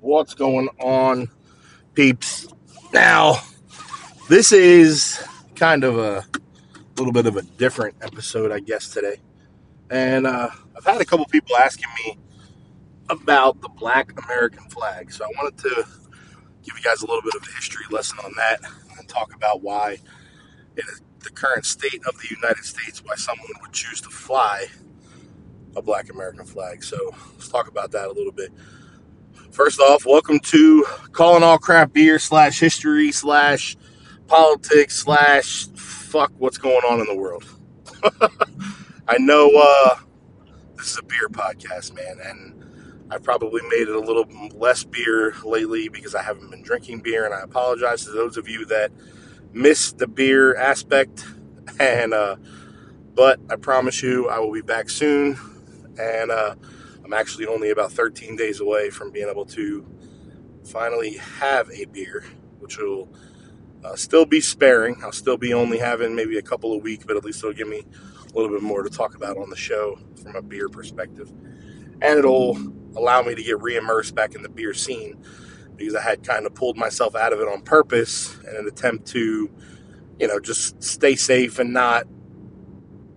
What's going on, peeps? Now, this is kind of a little bit of a different episode, I guess, today. And uh, I've had a couple people asking me about the Black American flag. So I wanted to give you guys a little bit of a history lesson on that and talk about why, in the current state of the United States, why someone would choose to fly a Black American flag. So let's talk about that a little bit. First off, welcome to calling all craft beer slash history slash politics slash fuck what's going on in the world. I know uh, this is a beer podcast, man, and I've probably made it a little less beer lately because I haven't been drinking beer, and I apologize to those of you that missed the beer aspect. And uh, but I promise you, I will be back soon, and uh, I'm actually only about 13 days away from being able to finally have a beer, which will uh, still be sparing. I'll still be only having maybe a couple a week, but at least it'll give me a little bit more to talk about on the show from a beer perspective. And it'll allow me to get re-immersed back in the beer scene because I had kind of pulled myself out of it on purpose in an attempt to, you know, just stay safe and not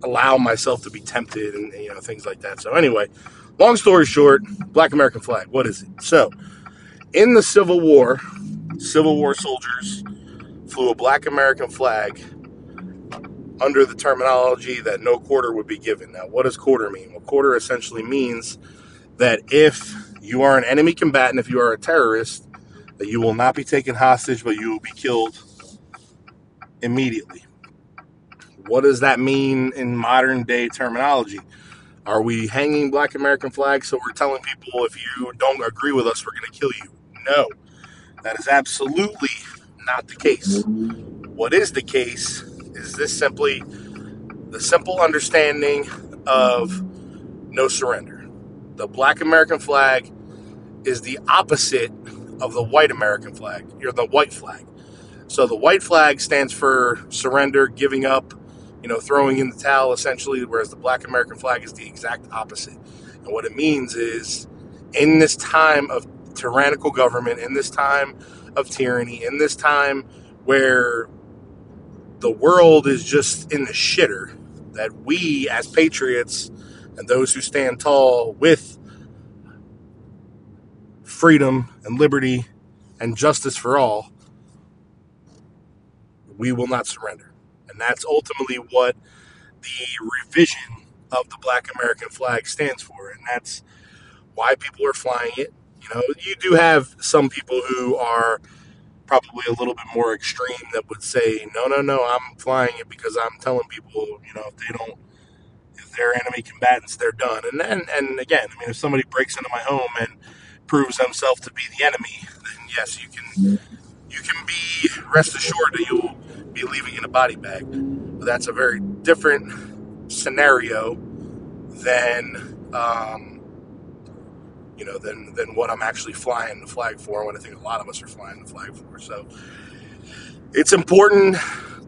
allow myself to be tempted and, you know, things like that. So anyway, long story short, Black American flag. What is it? So, in the Civil War, Civil War soldiers flew a Black American flag under the terminology that no quarter would be given. Now, what does quarter mean? Well, quarter essentially means that if you are an enemy combatant, if you are a terrorist, that you will not be taken hostage, but you will be killed immediately. What does that mean in modern day terminology? Are we hanging Black American flags so we're telling people if you don't agree with us, we're going to kill you? No, that is absolutely not the case. What is the case is this simply the simple understanding of no surrender. The Black American flag is the opposite of the white American flag. You're the white flag. So the white flag stands for surrender, giving up, you know, throwing in the towel essentially, whereas the black American flag is the exact opposite. And what it means is in this time of tyrannical government, in this time of tyranny, in this time where the world is just in the shitter, that we as patriots and those who stand tall with freedom and liberty and justice for all, we will not surrender. And that's ultimately what the revision of the Black American flag stands for. And that's why people are flying it. You know, you do have some people who are probably a little bit more extreme that would say, no, no, no, I'm flying it because I'm telling people, you know, if they don't, if they're enemy combatants, they're done. And then, and again, I mean, if somebody breaks into my home and proves themselves to be the enemy, then yes, you can, you can be rest assured that you'll be leaving in a body bag. But that's a very different scenario than, um, you know, than than what I'm actually flying the flag for. What I think a lot of us are flying the flag for. So it's important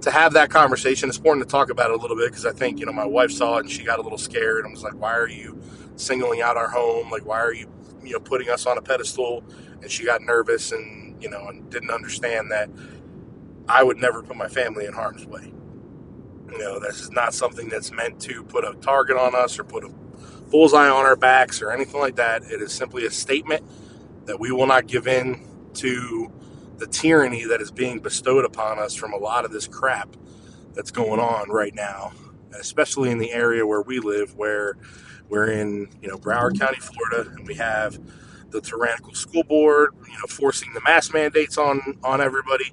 to have that conversation. It's important to talk about it a little bit because I think you know my wife saw it and she got a little scared and was like, "Why are you singling out our home? Like, why are you you know putting us on a pedestal?" And she got nervous and you know and didn't understand that I would never put my family in harm's way. You know, this is not something that's meant to put a target on us or put a bullseye on our backs or anything like that. It is simply a statement that we will not give in to the tyranny that is being bestowed upon us from a lot of this crap that's going on right now, especially in the area where we live, where we're in, you know, Broward County, Florida, and we have the tyrannical school board, you know, forcing the mask mandates on on everybody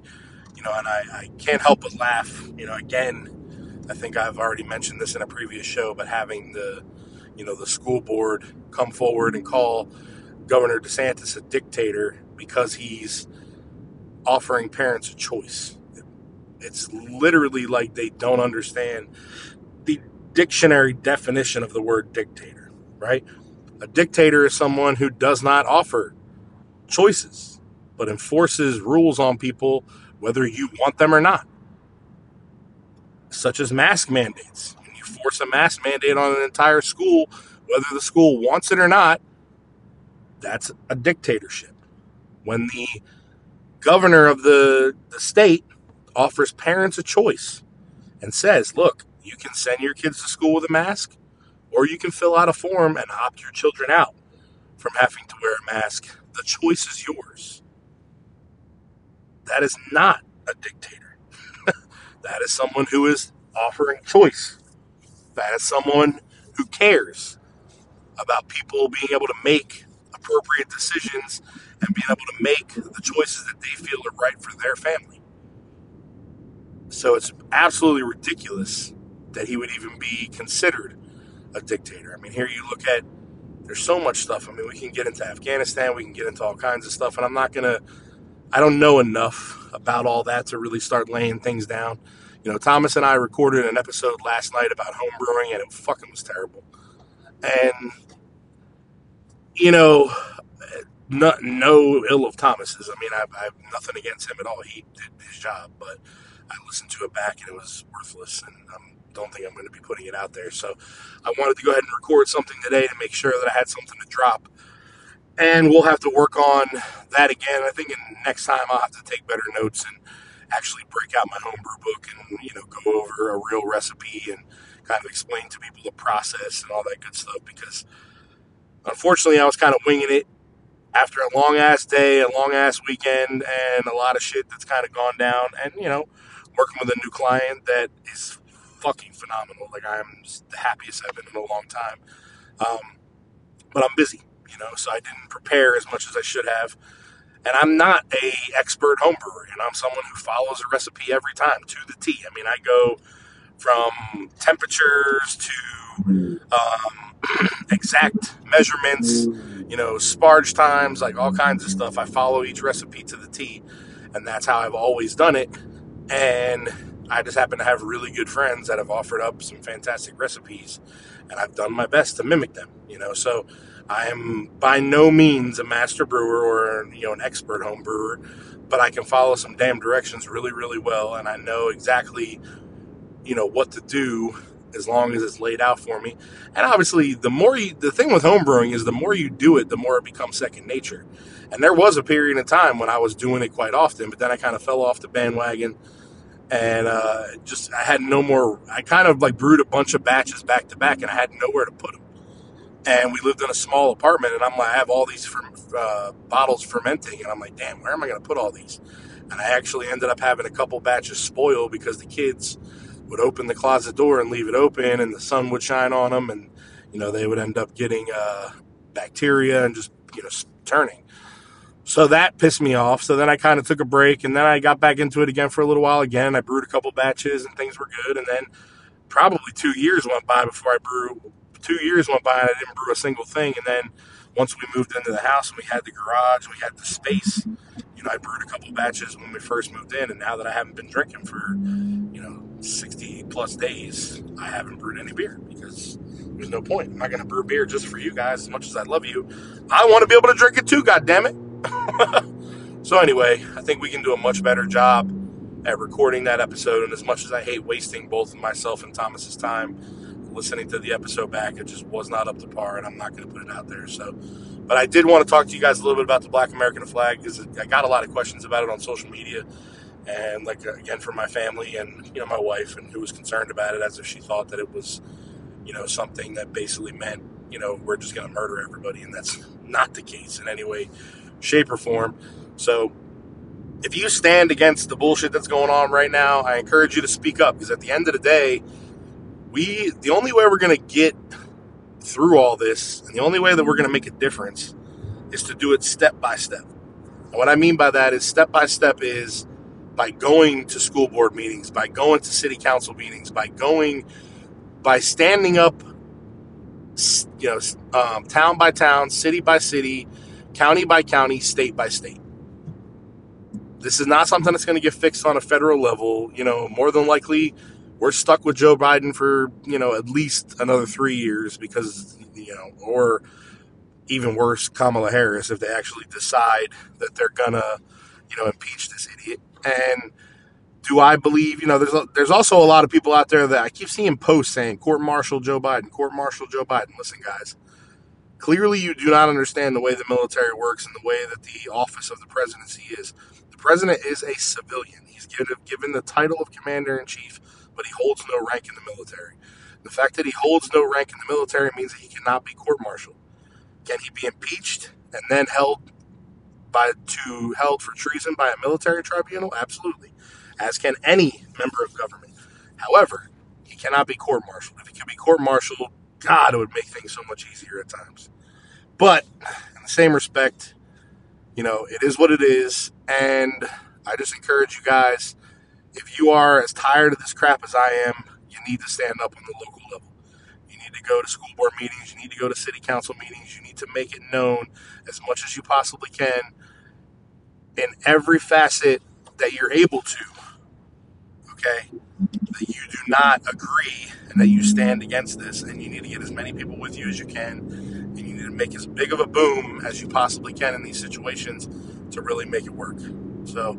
you know, and I, I can't help but laugh. You know, again, I think I've already mentioned this in a previous show, but having the, you know, the school board come forward and call Governor DeSantis a dictator because he's offering parents a choice. It's literally like they don't understand the dictionary definition of the word dictator, right? A dictator is someone who does not offer choices, but enforces rules on people whether you want them or not, such as mask mandates. When you force a mask mandate on an entire school, whether the school wants it or not, that's a dictatorship. when the governor of the, the state offers parents a choice and says, look, you can send your kids to school with a mask, or you can fill out a form and opt your children out from having to wear a mask. The choice is yours. That is not a dictator. that is someone who is offering choice. That is someone who cares about people being able to make appropriate decisions and being able to make the choices that they feel are right for their family. So it's absolutely ridiculous that he would even be considered a dictator. I mean, here you look at there's so much stuff. I mean, we can get into Afghanistan, we can get into all kinds of stuff, and I'm not gonna. I don't know enough about all that to really start laying things down. You know, Thomas and I recorded an episode last night about home brewing, and it fucking was terrible. And you know, no, no ill of Thomas's. I mean, I, I have nothing against him at all. He did his job, but I listened to it back and it was worthless, and I don't think I'm going to be putting it out there. So I wanted to go ahead and record something today to make sure that I had something to drop. And we'll have to work on that again. I think next time I'll have to take better notes and actually break out my homebrew book and you know go over a real recipe and kind of explain to people the process and all that good stuff because unfortunately I was kind of winging it after a long ass day, a long ass weekend, and a lot of shit that's kind of gone down. And you know, working with a new client that is fucking phenomenal. Like I'm the happiest I've been in a long time. Um, but I'm busy, you know, so I didn't prepare as much as I should have. And I'm not a expert home brewer, and I'm someone who follows a recipe every time to the T. I mean, I go from temperatures to um, exact measurements, you know, sparge times, like all kinds of stuff. I follow each recipe to the T, and that's how I've always done it. And I just happen to have really good friends that have offered up some fantastic recipes, and I've done my best to mimic them. You know, so I am by no means a master brewer or you know an expert home brewer, but I can follow some damn directions really, really well, and I know exactly you know what to do as long as it's laid out for me. And obviously, the more you, the thing with homebrewing is the more you do it, the more it becomes second nature. And there was a period of time when I was doing it quite often, but then I kind of fell off the bandwagon and uh, just I had no more. I kind of like brewed a bunch of batches back to back, and I had nowhere to put them. And we lived in a small apartment, and I'm like, I have all these uh, bottles fermenting, and I'm like, damn, where am I going to put all these? And I actually ended up having a couple batches spoil because the kids would open the closet door and leave it open, and the sun would shine on them, and you know they would end up getting uh, bacteria and just you know turning. So that pissed me off. So then I kind of took a break, and then I got back into it again for a little while. Again, I brewed a couple batches, and things were good. And then probably two years went by before I brewed. Two years went by, and I didn't brew a single thing. And then once we moved into the house and we had the garage, we had the space. You know, I brewed a couple batches when we first moved in, and now that I haven't been drinking for you know 60 plus days, I haven't brewed any beer because there's no point. I'm not going to brew beer just for you guys as much as I love you. I want to be able to drink it too, God damn it. so anyway, I think we can do a much better job at recording that episode. And as much as I hate wasting both myself and Thomas's time listening to the episode back, it just was not up to par, and I'm not going to put it out there. So, but I did want to talk to you guys a little bit about the Black American flag because I got a lot of questions about it on social media and like uh, again from my family and you know my wife and who was concerned about it as if she thought that it was you know something that basically meant you know we're just going to murder everybody and that's not the case in any way shape or form. So if you stand against the bullshit that's going on right now i encourage you to speak up because at the end of the day we the only way we're going to get through all this and the only way that we're going to make a difference is to do it step by step. And what i mean by that is step by step is by going to school board meetings, by going to city council meetings, by going, by standing up, you know, um, town by town, city by city, county by county, state by state. This is not something that's going to get fixed on a federal level. You know, more than likely, we're stuck with Joe Biden for you know at least another three years because you know, or even worse, Kamala Harris if they actually decide that they're gonna you know impeach this idiot. And do I believe, you know, there's there's also a lot of people out there that I keep seeing posts saying court martial Joe Biden, court martial Joe Biden. Listen, guys, Clearly, you do not understand the way the military works and the way that the office of the presidency is. The president is a civilian. He's given, given the title of commander in chief, but he holds no rank in the military. The fact that he holds no rank in the military means that he cannot be court-martialed. Can he be impeached and then held by to held for treason by a military tribunal? Absolutely, as can any member of government. However, he cannot be court-martialed. If he could be court-martialed, God, it would make things so much easier at times. But in the same respect, you know, it is what it is, and I just encourage you guys. If you are as tired of this crap as I am, you need to stand up on the local level. You need to go to school board meetings. You need to go to city council meetings. You need to make it known as much as you possibly can in every facet that you're able to. Okay? That you do not agree and that you stand against this. And you need to get as many people with you as you can. And you need to make as big of a boom as you possibly can in these situations to really make it work. So,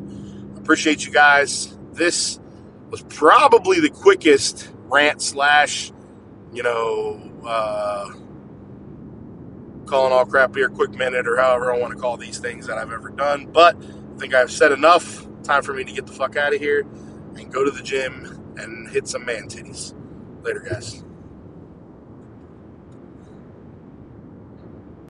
appreciate you guys. This was probably the quickest rant slash, you know, uh, calling all crap here, quick minute, or however I want to call these things that I've ever done. But I think I've said enough. Time for me to get the fuck out of here and go to the gym and hit some man titties. Later, guys.